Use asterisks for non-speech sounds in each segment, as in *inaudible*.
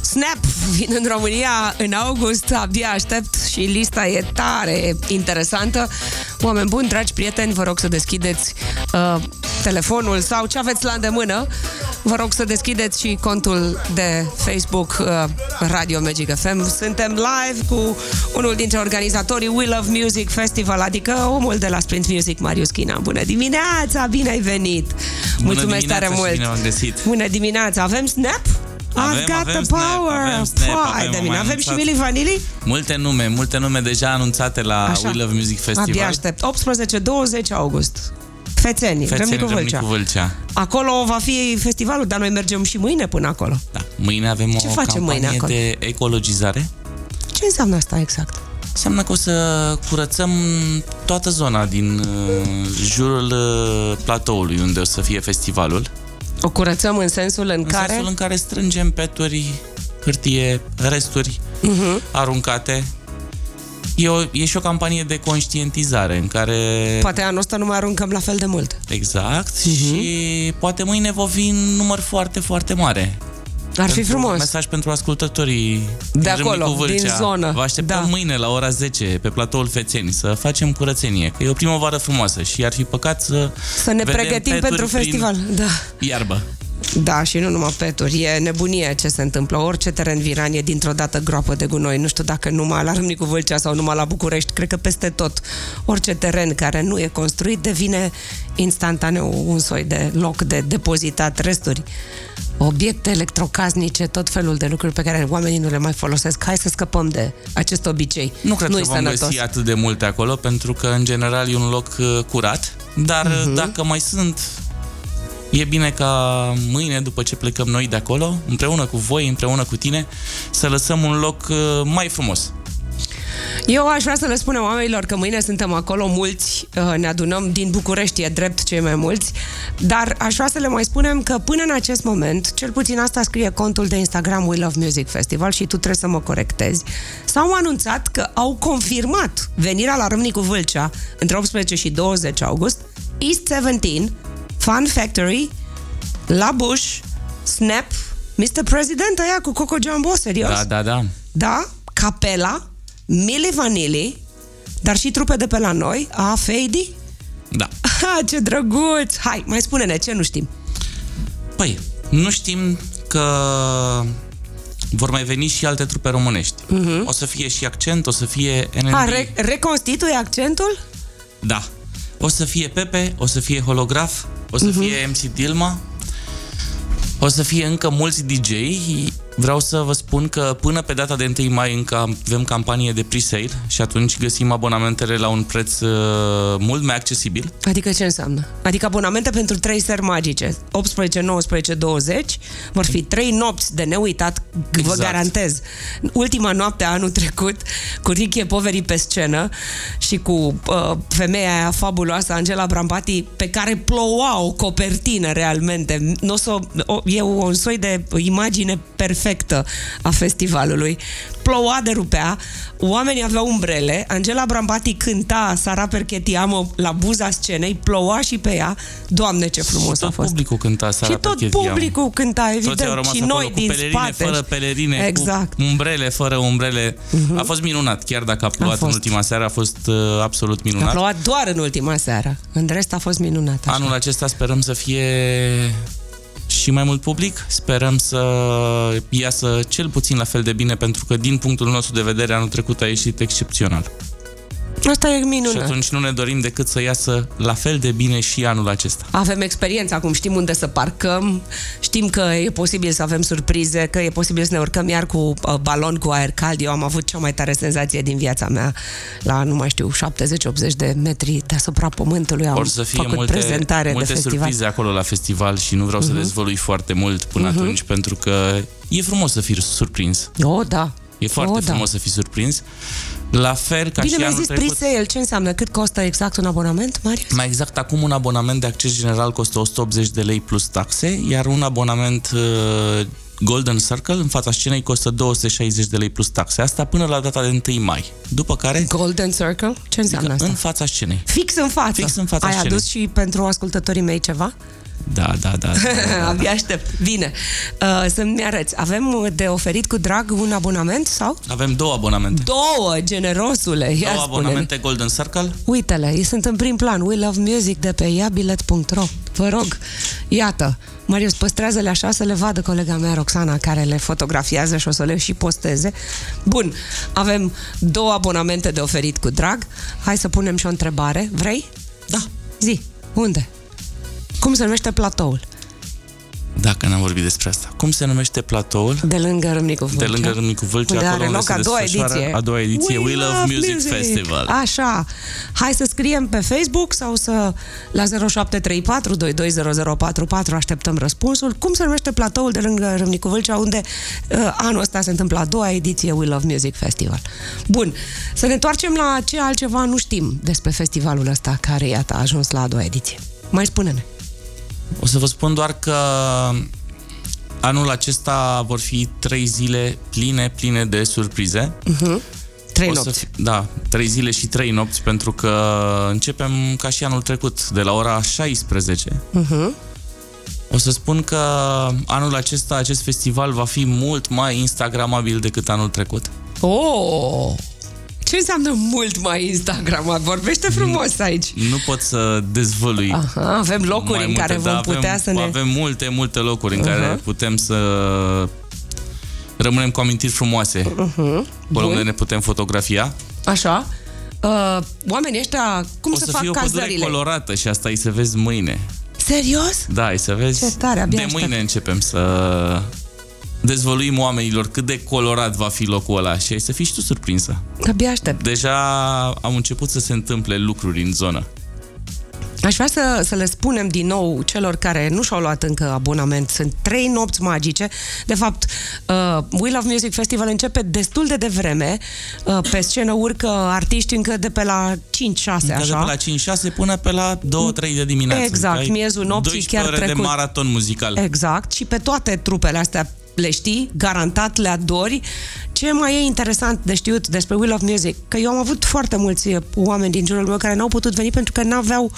Snap vin în România în august, abia aștept și lista e tare interesantă. Oameni buni, dragi prieteni, vă rog să deschideți uh, telefonul sau ce aveți la îndemână. Vă rog să deschideți și contul de Facebook uh, Radio Magic FM. Suntem live cu unul dintre organizatorii We Love Music Festival, adică omul de la Sprint Music, Marius China. Bună dimineața, bine ai venit! Bună Mulțumesc tare mult! Bine am găsit. Bună dimineața! Avem Snap? Avem, I've got avem the Snap, power! avem Snap, Păi avem, de am mine. mai Avem și anunțat. Mili Vanilli? Multe nume, multe nume deja anunțate la Așa. We Love Music Festival. Abia aștept. 18-20 august. Fețeni, Fețeni, Râmnicu Vâlcea. Râmnicu Vâlcea. Acolo va fi festivalul, dar noi mergem și mâine până acolo. Da. Mâine avem Ce o facem campanie mâine acolo? de ecologizare. Ce înseamnă asta exact? Înseamnă că o să curățăm toată zona din uh, jurul uh, platoului unde o să fie festivalul. O curățăm în sensul în, În care... sensul în care strângem peturi, hârtie, resturi Mhm. aruncate. E, o, e și o campanie de conștientizare în care Poate anul ăsta nu mai aruncăm la fel de mult. Exact Mhm. și poate mâine va fi un număr foarte, foarte mare. Ar fi Pentru- frumos. Mesaj pentru ascultătorii De din acolo, Râmnicu Vâlcea. din zonă. Vă așteptăm Da. mâine la ora 10 pe platoul Fețeni să facem curățenie, că e o primăvară frumoasă și ar fi păcat să Să ne vedem pregătim peturi pentru prin festival. Da. Iarbă. Da, și nu numai peturi. E nebunie ce se întâmplă. Orice teren viran e dintr-o dată groapă de gunoi. Nu știu dacă numai la Râmnicu Vâlcea sau numai la București. Cred că peste tot. Orice teren care nu e construit devine instantaneu un soi de loc de depozitat resturi. Obiecte electrocasnice, tot felul de lucruri pe care oamenii nu le mai folosesc. Hai să scăpăm de acest obicei. Nu cred Nu-i că vom sănătos. găsi atât de multe acolo, pentru că în general e un loc uh, curat, dar Mhm. uh dacă mai sunt, e bine ca mâine, după ce plecăm noi de acolo, împreună cu voi, împreună cu tine, să lăsăm un loc uh, mai frumos. Eu aș vrea să le spunem oamenilor că mâine suntem acolo mulți, uh, ne adunăm din București, e drept cei mai mulți, dar aș vrea să le mai spunem că până în acest moment, cel puțin asta scrie contul de Instagram We Love Music Festival și tu trebuie să mă corectezi, s-au anunțat că au confirmat venirea la Râmnicu Vâlcea între 18 și 20 august, East 17, Fun Factory, La Bush, Snap, Mr. President, aia cu Coco Jumbo, serios? Da, da, da. Da, Capela, Mili Vanilli, dar și trupe de pe la noi, a Fady. Da. Ha, *laughs* ce drăguț! Hai, mai spune-ne, ce nu știm? Păi, nu știm că vor mai veni și alte trupe românești. Uh-huh. O să fie și accent, o să fie NNB. Mhm. A, re- reconstituie accentul? Da. O să fie Pepe, o să fie Holograf, o să uh-huh. fie MC Dilma, o să fie încă mulți DJ. Vreau să vă spun că până pe data de 1 mai încă avem campanie de pre-sale și atunci găsim abonamentele la un preț uh, mult mai accesibil. Adică ce înseamnă? Adică abonamente pentru trei seri magice. 18, 19, 20 vor fi trei nopți de neuitat, vă Exact. garantez. Ultima noapte a anul trecut, cu Richie Poveri pe scenă și cu uh, femeia aia fabuloasă, Angela Brambati, pe care ploua o copertină realmente. N-o să, o, e un soi de imagine perfectă a festivalului. Ploua de rupea, oamenii aveau umbrele, Angela Brambati cânta Sara Perchetiamo la buza scenei, ploua și pe ea. Doamne, ce frumos și tot a fost! publicul cânta Sara și tot Perchetiamo. publicul cânta, Toți au evident, rămas și acolo noi cu din pelerine, spate. fără pelerine, exact. cu umbrele, fără umbrele. Uh-huh. A fost minunat, chiar dacă a plouat fost. în ultima seară, a fost uh, absolut A minunat. plouat doar în ultima seară. În rest a fost minunat. Așa. Anul acesta sperăm să fie și mai mult public. Sperăm să iasă cel puțin la fel de bine, pentru că din punctul nostru de vedere anul trecut a ieșit excepțional. Asta e Și minunat. atunci nu ne dorim decât să iasă la fel de bine și anul acesta. Avem experiență acum, știm unde să parcăm, știm că e posibil să avem surprize, că e posibil să ne urcăm iar cu uh, balon cu aer cald. Eu am avut cea mai tare senzație din viața mea la, nu mai știu, 70-80 de metri deasupra pământului. Am Or să fie făcut multe, prezentare multe de festival. surprize acolo la festival și nu vreau Mhm. să dezvălui foarte mult până atunci, pentru că e frumos să fii surprins. Oh, da. E foarte oh, frumos Da. să fii surprins. La fel ca Bine și mi-ai anul zis trecut. pre-sale. Ce înseamnă? Cât costă exact un abonament, Marius? Mai exact, acum un abonament de acces general costă 180 de lei plus taxe, iar un abonament uh, Golden Circle, în fața scenei, costă 260 de lei plus taxe. Asta până la data de 1 mai. După care... Golden Circle? Ce înseamnă asta? În fața scenei. Fix în față? Fix în fața Ai scenei. adus și pentru ascultătorii mei ceva? Da, da, da. da. *laughs* Abia aștept. Bine. Uh, să-mi arăți. Avem de oferit cu drag un abonament sau? Avem două abonamente. Două, generosule. Ia două spune-mi. abonamente Golden Circle. Uite-le, ei sunt în prim plan. We Love Music de pe iabilet.ro Vă rog, iată. Marius, păstrează-le așa să le vadă colega mea Roxana care le fotografiază și o să le și posteze. Bun, avem două abonamente de oferit cu drag. Hai să punem și o întrebare. Vrei? Da. Zi, unde? Cum se numește platoul? Dacă n-am vorbit despre asta. Cum se numește platoul? De lângă Râmnicu Vâlcea. De lângă Râmnicu Vâlcea, unde acolo are unde loc se a doua desfășoară ediție. a doua ediție We Love Music Festival. Așa. Hai să scriem pe Facebook sau să la 0734 220044 așteptăm răspunsul. Cum se numește platoul de lângă Râmnicu Vâlcea unde uh, anul ăsta se întâmplă a doua ediție We Love Music Festival. Bun. Să ne întoarcem la ce altceva nu știm despre festivalul ăsta care iată a ajuns la a doua ediție. Mai spune-ne. O să vă spun doar că anul acesta vor fi trei zile pline, pline de surprize. Trei O să nopți. fi, da, trei zile și trei nopți, pentru că începem ca și anul trecut, de la ora 16. Mhm. O să spun că anul acesta acest festival va fi mult mai instagramabil decât anul trecut. Oh! Ce înseamnă mult mai Instagram? Vorbește frumos aici. Nu pot să dezvălui Aha, avem locuri mai în care multe, vom da, putea avem, să ne... Avem multe, multe locuri în Uh-huh. care putem să rămânem cu amintiri frumoase. Uh-huh. Acolo Bun. unde ne putem fotografia. Așa. Uh, oamenii ăștia, cum O să, să fac fie o pădure cazările? colorată și asta ai să vezi mâine. Serios? Da, ai să vezi. Ce tare, abia de aștept. mâine începem să dezvăluim oamenilor cât de colorat va fi locul ăla și ai să fii și tu surprinsă. Abia aștept. Deja au început să se întâmple lucruri în zonă. Aș vrea să, să le spunem din nou celor care nu și-au luat încă abonament. Sunt trei nopți magice. De fapt, uh, We Love Music Festival începe destul de devreme. Uh, pe scenă urcă artiști încă de pe la 5-6, Încă de așa. pe la 5-6 până pe la 2-3 de dimineață. Exact, Adică ai miezul nopții 12 chiar ore trecut. de maraton muzical. Exact, și pe toate trupele astea le știi, garantat le adori. Ce mai e interesant de știut despre We Love Music? Că eu am avut foarte mulți eh, oameni din jurul meu care n-au putut veni pentru că n-aveau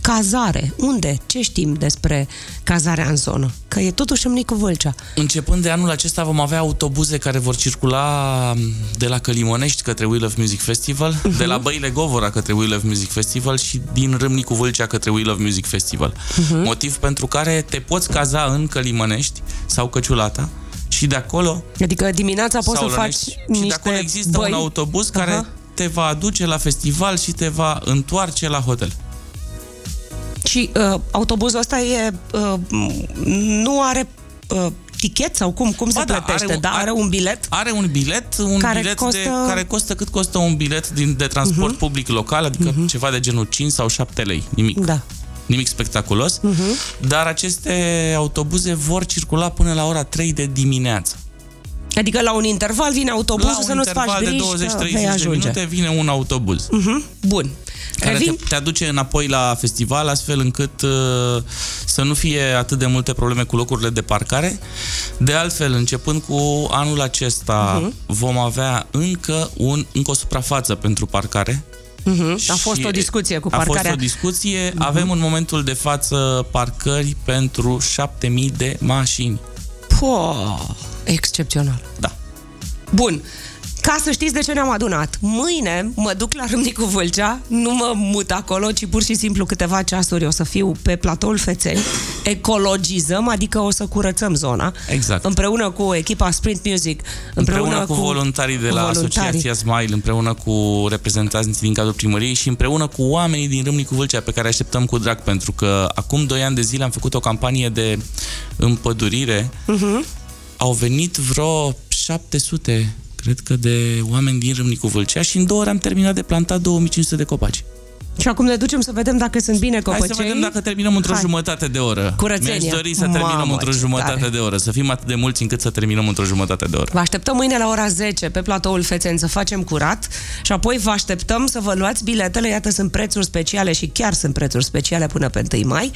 cazare. Unde? Ce știm despre cazarea în zonă? Că e totuși în Nicu Vâlcea. Începând de anul acesta vom avea autobuze care vor circula de la Călimonești către We Love Music Festival, Mhm. de la Băile Govora către We Love Music Festival și din Râmnicu Vâlcea către We Love Music Festival. Mhm. Motiv pentru care te poți caza în Călimănești sau Căciulata și de acolo Adică dimineața poți să sau faci Lănești, și niște de acolo există băi. un autobuz care Aha. te va aduce la festival și te va întoarce la hotel. Și uh, autobuzul ăsta e uh, nu are uh, tichet sau cum, cum se Ba da, plătește? are un- da, are- are un bilet? Are un bilet, un Care bilet costă- de, care costă cât costă un bilet din, de transport uh-huh. public local, adică uh-huh. ceva de genul 5 sau 7 lei, nimic. Da. Nimic spectaculos, uh-huh. dar aceste autobuze vor circula până la ora 3 de dimineață. Adică la un interval vine autobuzul la să un nu-ți faci interval griji de că 20-30 vei de ajunge. minute vine un autobuz. Mhm. Bun. Care Revin? te, te aduce înapoi la festival, astfel încât uh, să nu fie atât de multe probleme cu locurile de parcare. De altfel, începând cu anul acesta, Mhm. vom avea încă, un, încă o suprafață pentru parcare. Mhm. A Și fost o discuție cu A parcarea. fost o discuție. Avem în momentul de față parcări pentru 7000 de mașini. Po, excepțional. Da. Bun. Ca să știți de ce ne-am adunat. Mâine mă duc la Râmnicu Vâlcea, nu mă mut acolo, ci pur și simplu câteva ceasuri o să fiu pe platoul Feței. Ecologizăm, adică o să curățăm zona. Exact. Împreună cu echipa Sprint Music, împreună, Împreună cu, voluntarii de la voluntarii. Asociația Smile, împreună cu reprezentanții din cadrul primăriei și împreună cu oamenii din Râmnicu Vâlcea pe care așteptăm cu drag, pentru că acum 2 ani de zile am făcut o campanie de împădurire. Uh-huh. Au venit vreo 700, cred că, de oameni din Râmnicu Vâlcea și în două ore am terminat de plantat 2500 de copaci. Și acum ne ducem să vedem dacă sunt bine copăcei. Hai să vedem dacă terminăm într-o Hai. jumătate de oră. Curățenie. Mi-aș dori să terminăm Mamă, într-o ce jumătate tare. de oră. Să fim atât de mulți încât să terminăm într-o jumătate de oră. Vă așteptăm mâine la ora 10 pe platoul Fețen să facem curat și apoi vă așteptăm să vă luați biletele. Iată, sunt prețuri speciale și chiar sunt prețuri speciale până pe 1 mai.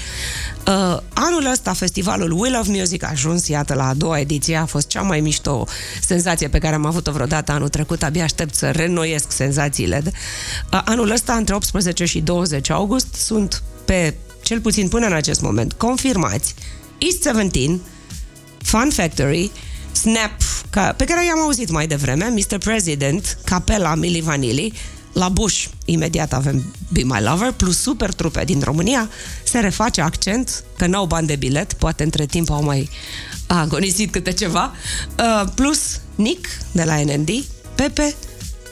Uh, anul ăsta festivalul Will of Music a ajuns, iată, la a doua ediție. A fost cea mai mișto senzație pe care am avut-o vreodată anul trecut. Abia aștept să renoiesc senzațiile. Uh, anul ăsta, între 18 și 20 august, sunt pe, cel puțin până în acest moment, confirmați East 17, Fun Factory, Snap, ca, pe care i-am auzit mai devreme, Mr. President, Capella, Milli Vanilli, la Bush, imediat avem Be My Lover, plus super trupe din România, se reface accent, că n-au bani de bilet, poate între timp au mai agonisit câte ceva, uh, plus Nick de la NND, Pepe,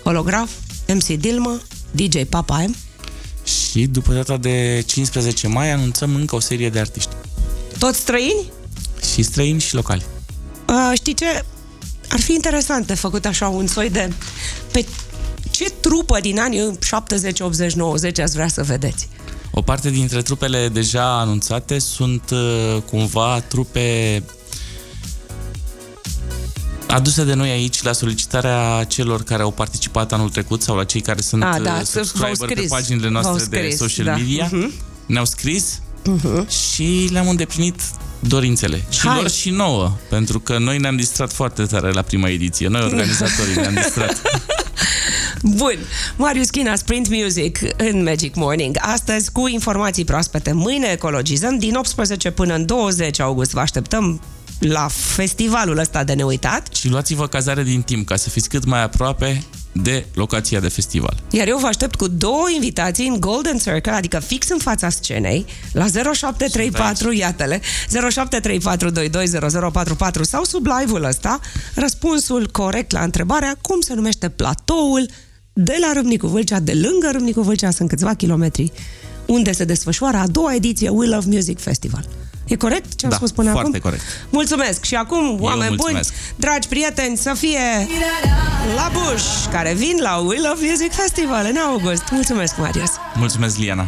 Holograf, MC Dilma, DJ Papa M, Și după data de 15 mai anunțăm încă o serie de artiști. toți străini? Și străini și locali. Uh, știi ce? Ar fi interesant de făcut așa un soi de... Pe ce trupă din anii 70, 80, 90 ați vrea să vedeți? O parte dintre trupele deja anunțate sunt uh, cumva trupe aduse de noi aici la solicitarea celor care au participat anul trecut sau la cei care sunt Ah, uh, da, v-au subscriber pe scris. paginile V-au noastre de scris, social da. media. Mhm. Ne-au scris și le-am îndeplinit dorințele. Și Hai. lor și nouă, pentru că noi ne-am distrat foarte tare la prima ediție. Noi, organizatorii, ne-am distrat. *laughs* Bun, Marius China, Sprint Music în Magic Morning. Astăzi cu informații proaspete. Mâine ecologizăm din 18 până în 20 august. Vă așteptăm la festivalul ăsta de neuitat. Și luați-vă cazare din timp ca să fiți cât mai aproape de locația de festival. Iar eu vă aștept cu două invitații în Golden Circle, adică fix în fața scenei, la 0734, iată-le, 0734220044 sau sub live-ul ăsta, răspunsul corect la întrebarea cum se numește platoul de la Râmnicu Vâlcea, de lângă Râmnicu Vâlcea, sunt câțiva kilometri, unde se desfășoară a doua ediție Will of Music Festival. E corect ce am Da, spus până foarte acum? corect. Mulțumesc! Și acum, oameni buni, mulțumesc. dragi prieteni, să fie la Bush, care vin la Will of Music Festival în august. Mulțumesc, Marius! Mulțumesc, Liana!